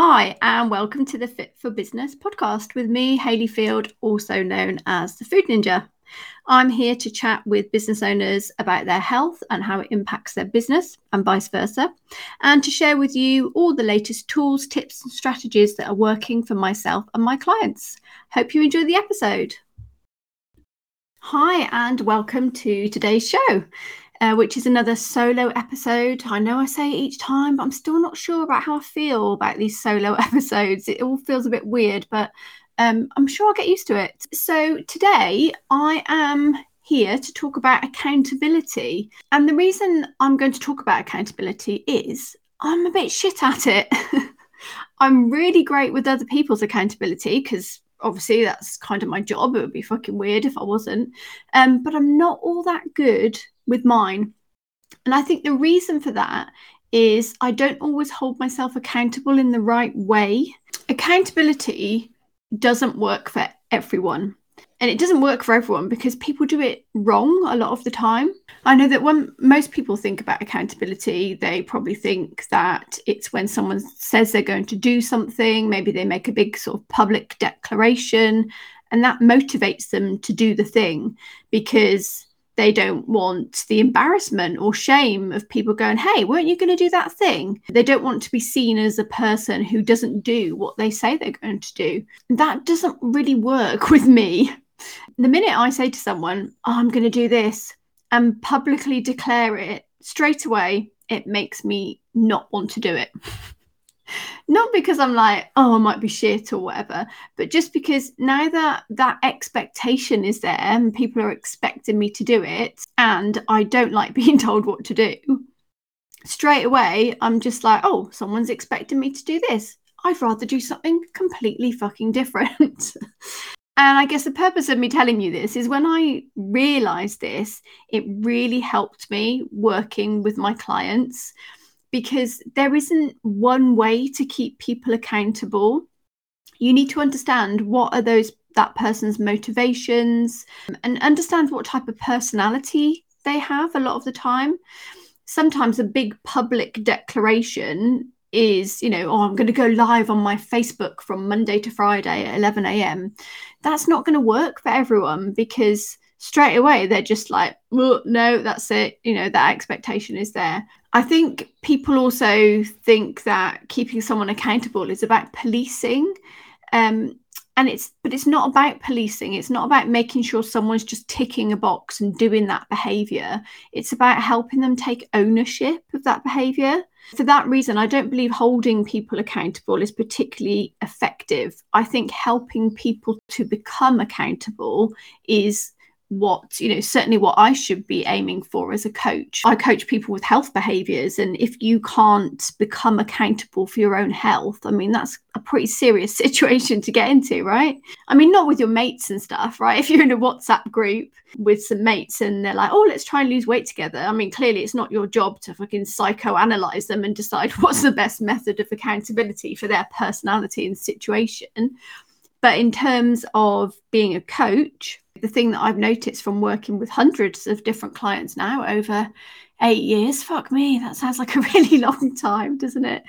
Hi, and welcome to the Fit for Business podcast with me, Hayley Field, also known as the Food Ninja. I'm here to chat with business owners about their health and how it impacts their business, and vice versa, and to share with you all the latest tools, tips, and strategies that are working for myself and my clients. Hope you enjoy the episode. Hi, and welcome to today's show uh, which is another solo episode. I know I say it each time, but I'm still not sure about how I feel about these solo episodes. It all feels a bit weird, but um, I'm sure I'll get used to it. So today I am here to talk about accountability. And the reason I'm going to talk about accountability is I'm a bit shit at it. I'm really great with other people's accountability because obviously that's kind of my job. It would be fucking weird if I wasn't. Um, but I'm not all that good with mine. And I think the reason for that is I don't always hold myself accountable in the right way. Accountability doesn't work for everyone. And it doesn't work for everyone because people do it wrong a lot of the time. I know that when most people think about accountability, they probably think that it's when someone says they're going to do something, maybe they make a big sort of public declaration, and that motivates them to do the thing because they don't want the embarrassment or shame of people going, Hey, weren't you going to do that thing? They don't want to be seen as a person who doesn't do what they say they're going to do. That doesn't really work with me. The minute I say to someone, oh, I'm going to do this and publicly declare it straight away, it makes me not want to do it. not because I'm like, oh, I might be shit or whatever, but just because now that that expectation is there and people are expecting me to do it, and I don't like being told what to do, straight away, I'm just like, oh, someone's expecting me to do this. I'd rather do something completely fucking different. and I guess the purpose of me telling you this is when I realized this, it really helped me working with my clients because there isn't one way to keep people accountable. You need to understand what are those that person's motivations um, and understand what type of personality they have a lot of the time. Sometimes a big public declaration is, you know, oh, I'm going to go live on my Facebook from Monday to Friday at 11 a.m. That's not going to work for everyone because straight away they're just like, well, no, that's it. You know, that expectation is there. I think people also think that keeping someone accountable is about policing. Um, and it's but it's not about policing. It's not about making sure someone's just ticking a box and doing that behavior it's about helping them take ownership of that behavior for that reason i don't believe holding people accountable is particularly effective. I think helping people to become accountable is what you know certainly what i should be aiming for as a coach. I coach people with health behaviors and if you can't become accountable for your own health i mean that's a pretty serious situation to get into right? I mean not with your mates and stuff right? If you're in a whatsapp group with some mates and they're like oh let's try and lose weight together. I mean clearly it's not your job to fucking psychoanalyze them and decide what's the best method of accountability for their personality and situation but in terms of being a coach the thing that I've noticed from working with hundreds of different clients now over eight years, fuck me, that sounds like a really long time, doesn't it?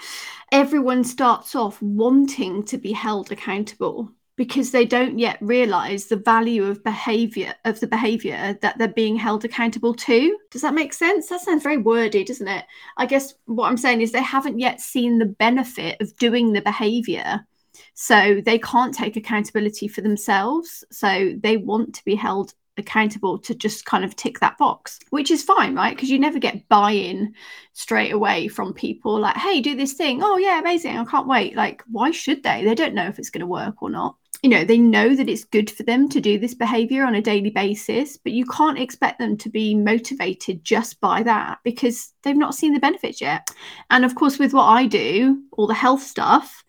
Everyone starts off wanting to be held accountable because they don't yet realize the value of behavior of the behavior that they're being held accountable to. Does that make sense? That sounds very wordy doesn't it? I guess what i'm saying is they haven't yet seen the benefit of doing the behavior so they can't take accountability for themselves. So they want to be held accountable to just kind of tick that box, which is fine, right? Because you never get buy in straight away from people like, hey, do this thing. Oh, yeah, amazing. I can't wait. Like, why should they? They don't know if it's going to work or not. You know, they know that it's good for them to do this behavior on a daily basis, but you can't expect them to be motivated just by that because they've not seen the benefits yet. And of course, with what I do, all the health stuff,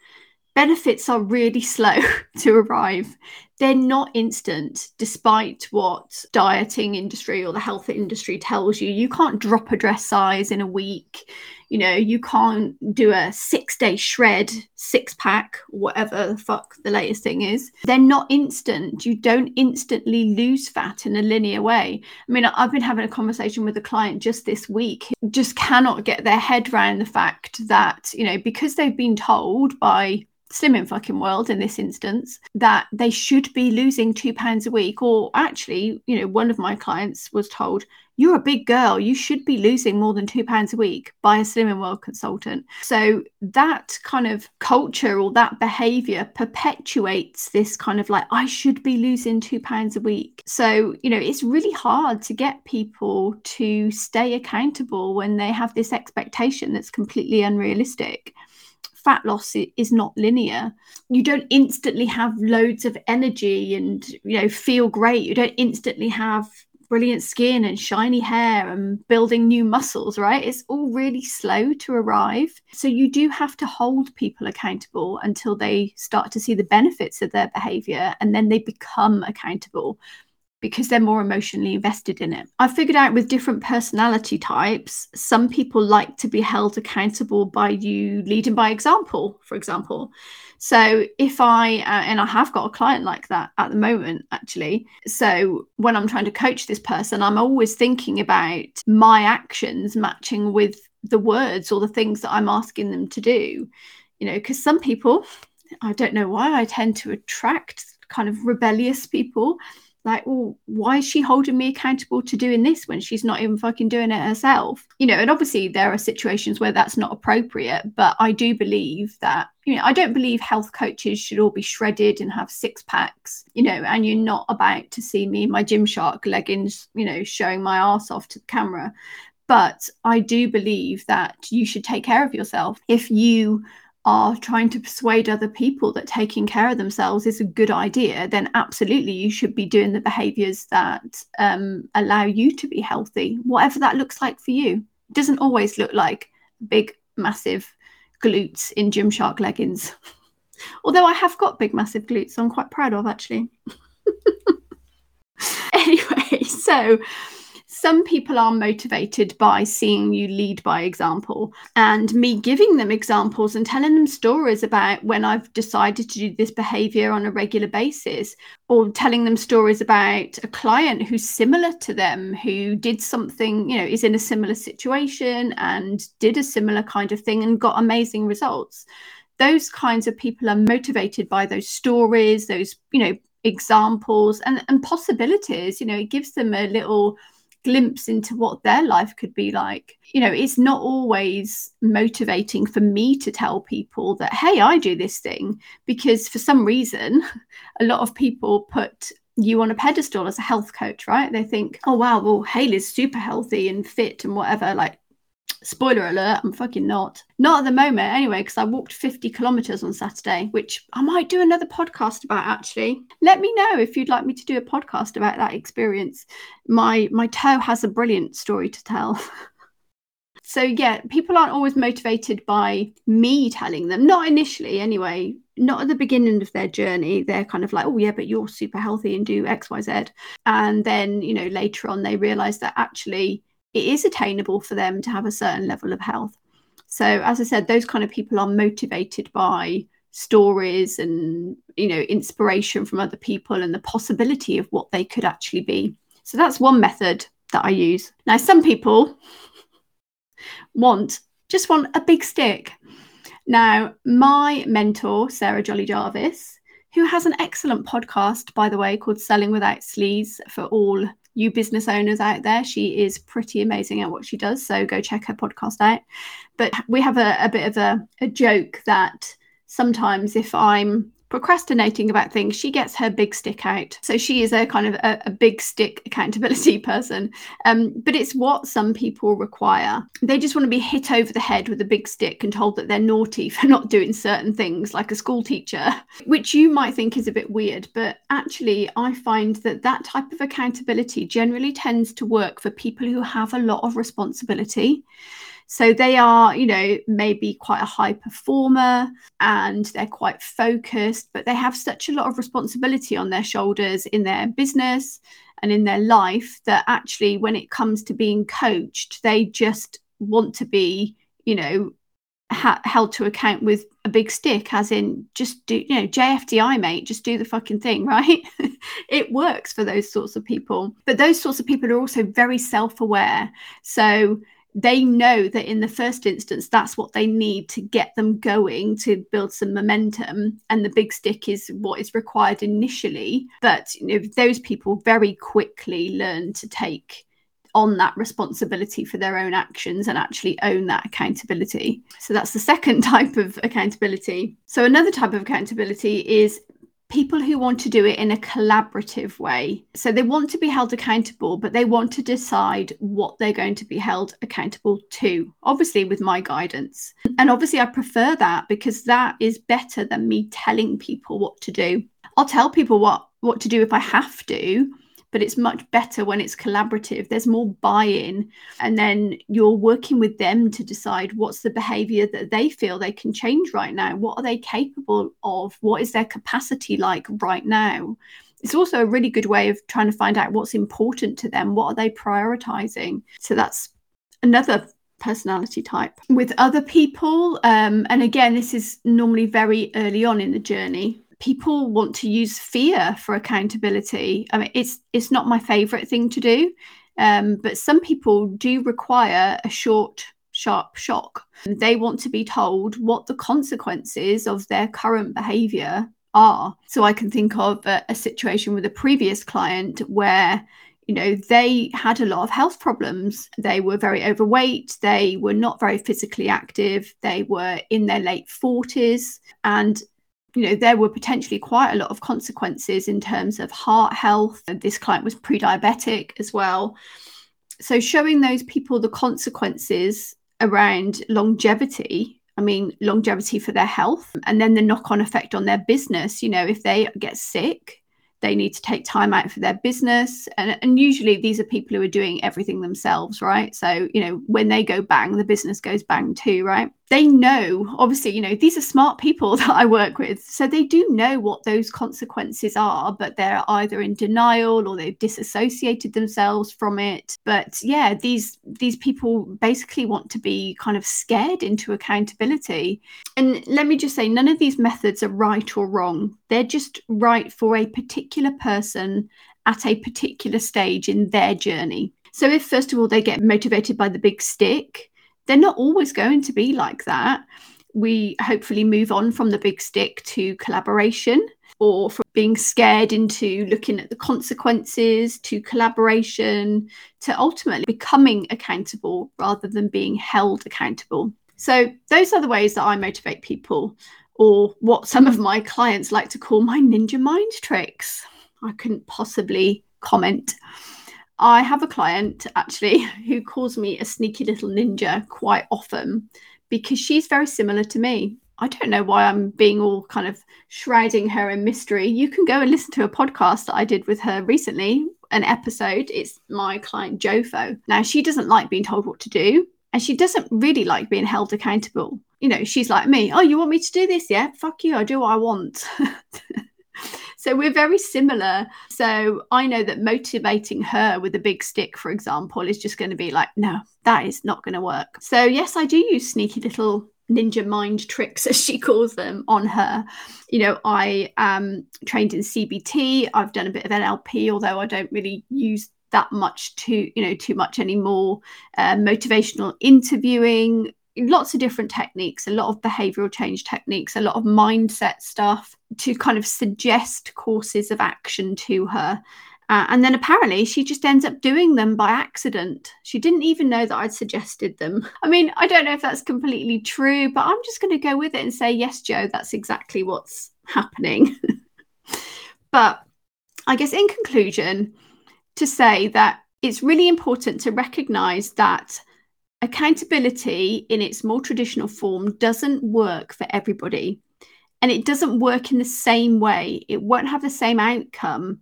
benefits are really slow to arrive. They're not instant despite what dieting industry or the health industry tells you. You can't drop a dress size in a week. You know you can't do a six day shred six pack whatever the fuck the latest thing is. They're not instant. You don't instantly lose fat in a linear way. I mean i've been having a conversation with a client just this week just cannot get their head around the fact that you know because they've been told by slimming fucking world in this instance that they should be losing two pounds a week or actually you know one of my clients was told you're a big girl you should be losing more than two pounds a week by a slimming world consultant. So that kind of culture or that behavior perpetuates this kind of like i should be losing two pounds a week. So you know it's really hard to get people to stay accountable when they have this expectation that's completely unrealistic fat loss is not linear. You don't instantly have loads of energy and you know feel great. You don't instantly have brilliant skin and shiny hair and building new muscles right? It's all really slow to arrive. So you do have to hold people accountable until they start to see the benefits of their behavior and then they become accountable because they're more emotionally invested in it. I figured out with different personality types, some people like to be held accountable by you leading by example, for example. So if I, uh, and I have got a client like that at the moment, actually. So when I'm trying to coach this person, I'm always thinking about my actions matching with the words or the things that I'm asking them to do. You know, because some people, I don't know why, I tend to attract kind of rebellious people like, well, why is she holding me accountable to doing this when she's not even fucking doing it herself? You know, and obviously there are situations where that's not appropriate, but I do believe that, you know, I don't believe health coaches should all be shredded and have six packs, you know, and you're not about to see me in my Gymshark leggings, you know, showing my ass off to the camera. But I do believe that you should take care of yourself. If you are trying to persuade other people that taking care of themselves is a good idea, then absolutely you should be doing the behaviors that um, allow you to be healthy, whatever that looks like for you. It doesn't always look like big, massive glutes in Gymshark leggings. Although I have got big, massive glutes, I'm quite proud of actually. anyway, so some people are motivated by seeing you lead by example and me giving them examples and telling them stories about when I've decided to do this behavior on a regular basis or telling them stories about a client who's similar to them who did something, you know, is in a similar situation and did a similar kind of thing and got amazing results. Those kinds of people are motivated by those stories, those, you know, examples and, and possibilities. You know, it gives them a little glimpse into what their life could be like. You know, it's not always motivating for me to tell people that, hey, I do this thing, because for some reason, a lot of people put you on a pedestal as a health coach, right? They think, oh, wow, well, Hayley's super healthy and fit and whatever. Like, Spoiler alert, I'm fucking not. Not at the moment, anyway, because I walked 50 kilometers on Saturday, which I might do another podcast about actually. Let me know if you'd like me to do a podcast about that experience. My my toe has a brilliant story to tell. so yeah, people aren't always motivated by me telling them, not initially anyway, not at the beginning of their journey. They're kind of like, oh yeah, but you're super healthy and do XYZ. And then, you know, later on they realize that actually it is attainable for them to have a certain level of health. So, as I said, those kind of people are motivated by stories and you know inspiration from other people and the possibility of what they could actually be. So that's one method that I use. Now, some people want just want a big stick. Now, my mentor, Sarah Jolley Jarvis, who has an excellent podcast, by the way, called Selling Without Sleaze for all you business owners out there. She is pretty amazing at what she does. So go check her podcast out. But we have a, a bit of a, a joke that sometimes if I'm procrastinating about things, she gets her big stick out. So she is a kind of a, a big stick accountability person. Um, but it's what some people require. They just want to be hit over the head with a big stick and told that they're naughty for not doing certain things, like a school teacher, which you might think is a bit weird. But actually, I find that that type of accountability generally tends to work for people who have a lot of responsibility. So they are, you know, maybe quite a high performer and they're quite focused, but they have such a lot of responsibility on their shoulders in their business and in their life that actually, when it comes to being coached, they just want to be, you know, ha- held to account with a big stick, as in just do, you know, JFDI, mate, just do the fucking thing, right? it works for those sorts of people. But those sorts of people are also very self aware. So they know that in the first instance, that's what they need to get them going to build some momentum. And the big stick is what is required initially. But you know, those people very quickly learn to take on that responsibility for their own actions and actually own that accountability. So that's the second type of accountability. So another type of accountability is people who want to do it in a collaborative way. So they want to be held accountable, but they want to decide what they're going to be held accountable to, obviously with my guidance. And obviously, I prefer that because that is better than me telling people what to do. I'll tell people what what to do if I have to, but it's much better when it's collaborative. There's more buy in, and then you're working with them to decide what's the behavior that they feel they can change right now. What are they capable of? What is their capacity like right now? It's also a really good way of trying to find out what's important to them. What are they prioritizing? So that's another personality type with other people um, and again this is normally very early on in the journey people want to use fear for accountability. I mean, it's it's not my favorite thing to do, um, but some people do require a short, sharp shock. They want to be told what the consequences of their current behavior are. So I can think of a, a situation with a previous client where you know they had a lot of health problems they were very overweight they were not very physically active they were in their late 40s and you know, there were potentially quite a lot of consequences in terms of heart health. This client was pre diabetic as well. So, showing those people the consequences around longevity, I mean, longevity for their health, and then the knock on effect on their business. You know, if they get sick, they need to take time out for their business and, and usually these are people who are doing everything themselves right so you know when they go bang the business goes bang too right they know obviously you know these are smart people that i work with so they do know what those consequences are but they're either in denial or they've disassociated themselves from it. But yeah these these people basically want to be kind of scared into accountability. And let me just say none of these methods are right or wrong. They're just right for a particular person at a particular stage in their journey. So if first of all they get motivated by the big stick they're not always going to be like that. We hopefully move on from the big stick to collaboration or from being scared into looking at the consequences to collaboration to ultimately becoming accountable rather than being held accountable. So, those are the ways that I motivate people, or what some of my clients like to call my ninja mind tricks. I couldn't possibly comment. I have a client actually who calls me a sneaky little ninja quite often because she's very similar to me. I don't know why I'm being all kind of shrouding her in mystery. You can go and listen to a podcast that I did with her recently, an episode. It's my client Jofo. Now, she doesn't like being told what to do, and she doesn't really like being held accountable. You know, she's like me. Oh, you want me to do this? Yeah, fuck you. I do what I want. So we're very similar. So I know that motivating her with a big stick, for example, is just going to be like, no, that is not going to work. So, yes, I do use sneaky little ninja mind tricks as she calls them on her you know i am trained in cbt i've done a bit of nlp although i don't really use that much too you know too much anymore uh, motivational interviewing lots of different techniques, a lot of behavioral change techniques, a lot of mindset stuff to kind of suggest courses of action to her. Uh, and then apparently she just ends up doing them by accident. She didn't even know that I'd suggested them. I mean, I don't know if that's completely true, but I'm just going to go with it and say, yes, Joe, that's exactly what's happening. but I guess in conclusion, to say that it's really important to recognize that accountability in its more traditional form doesn't work for everybody and it doesn't work in the same way it won't have the same outcome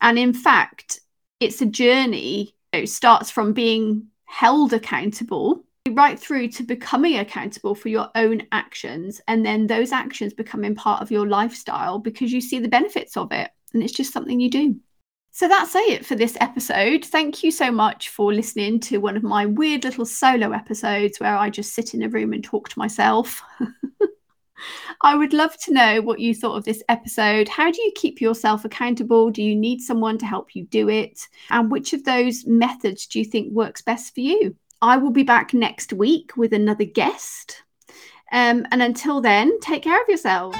and in fact it's a journey it starts from being held accountable right through to becoming accountable for your own actions and then those actions becoming part of your lifestyle because you see the benefits of it and it's just something you do. So that's it for this episode. Thank you so much for listening to one of my weird little solo episodes where I just sit in a room and talk to myself. I would love to know what you thought of this episode. How do you keep yourself accountable? Do you need someone to help you do it? And which of those methods do you think works best for you? I will be back next week with another guest. Um, and until then, take care of yourselves.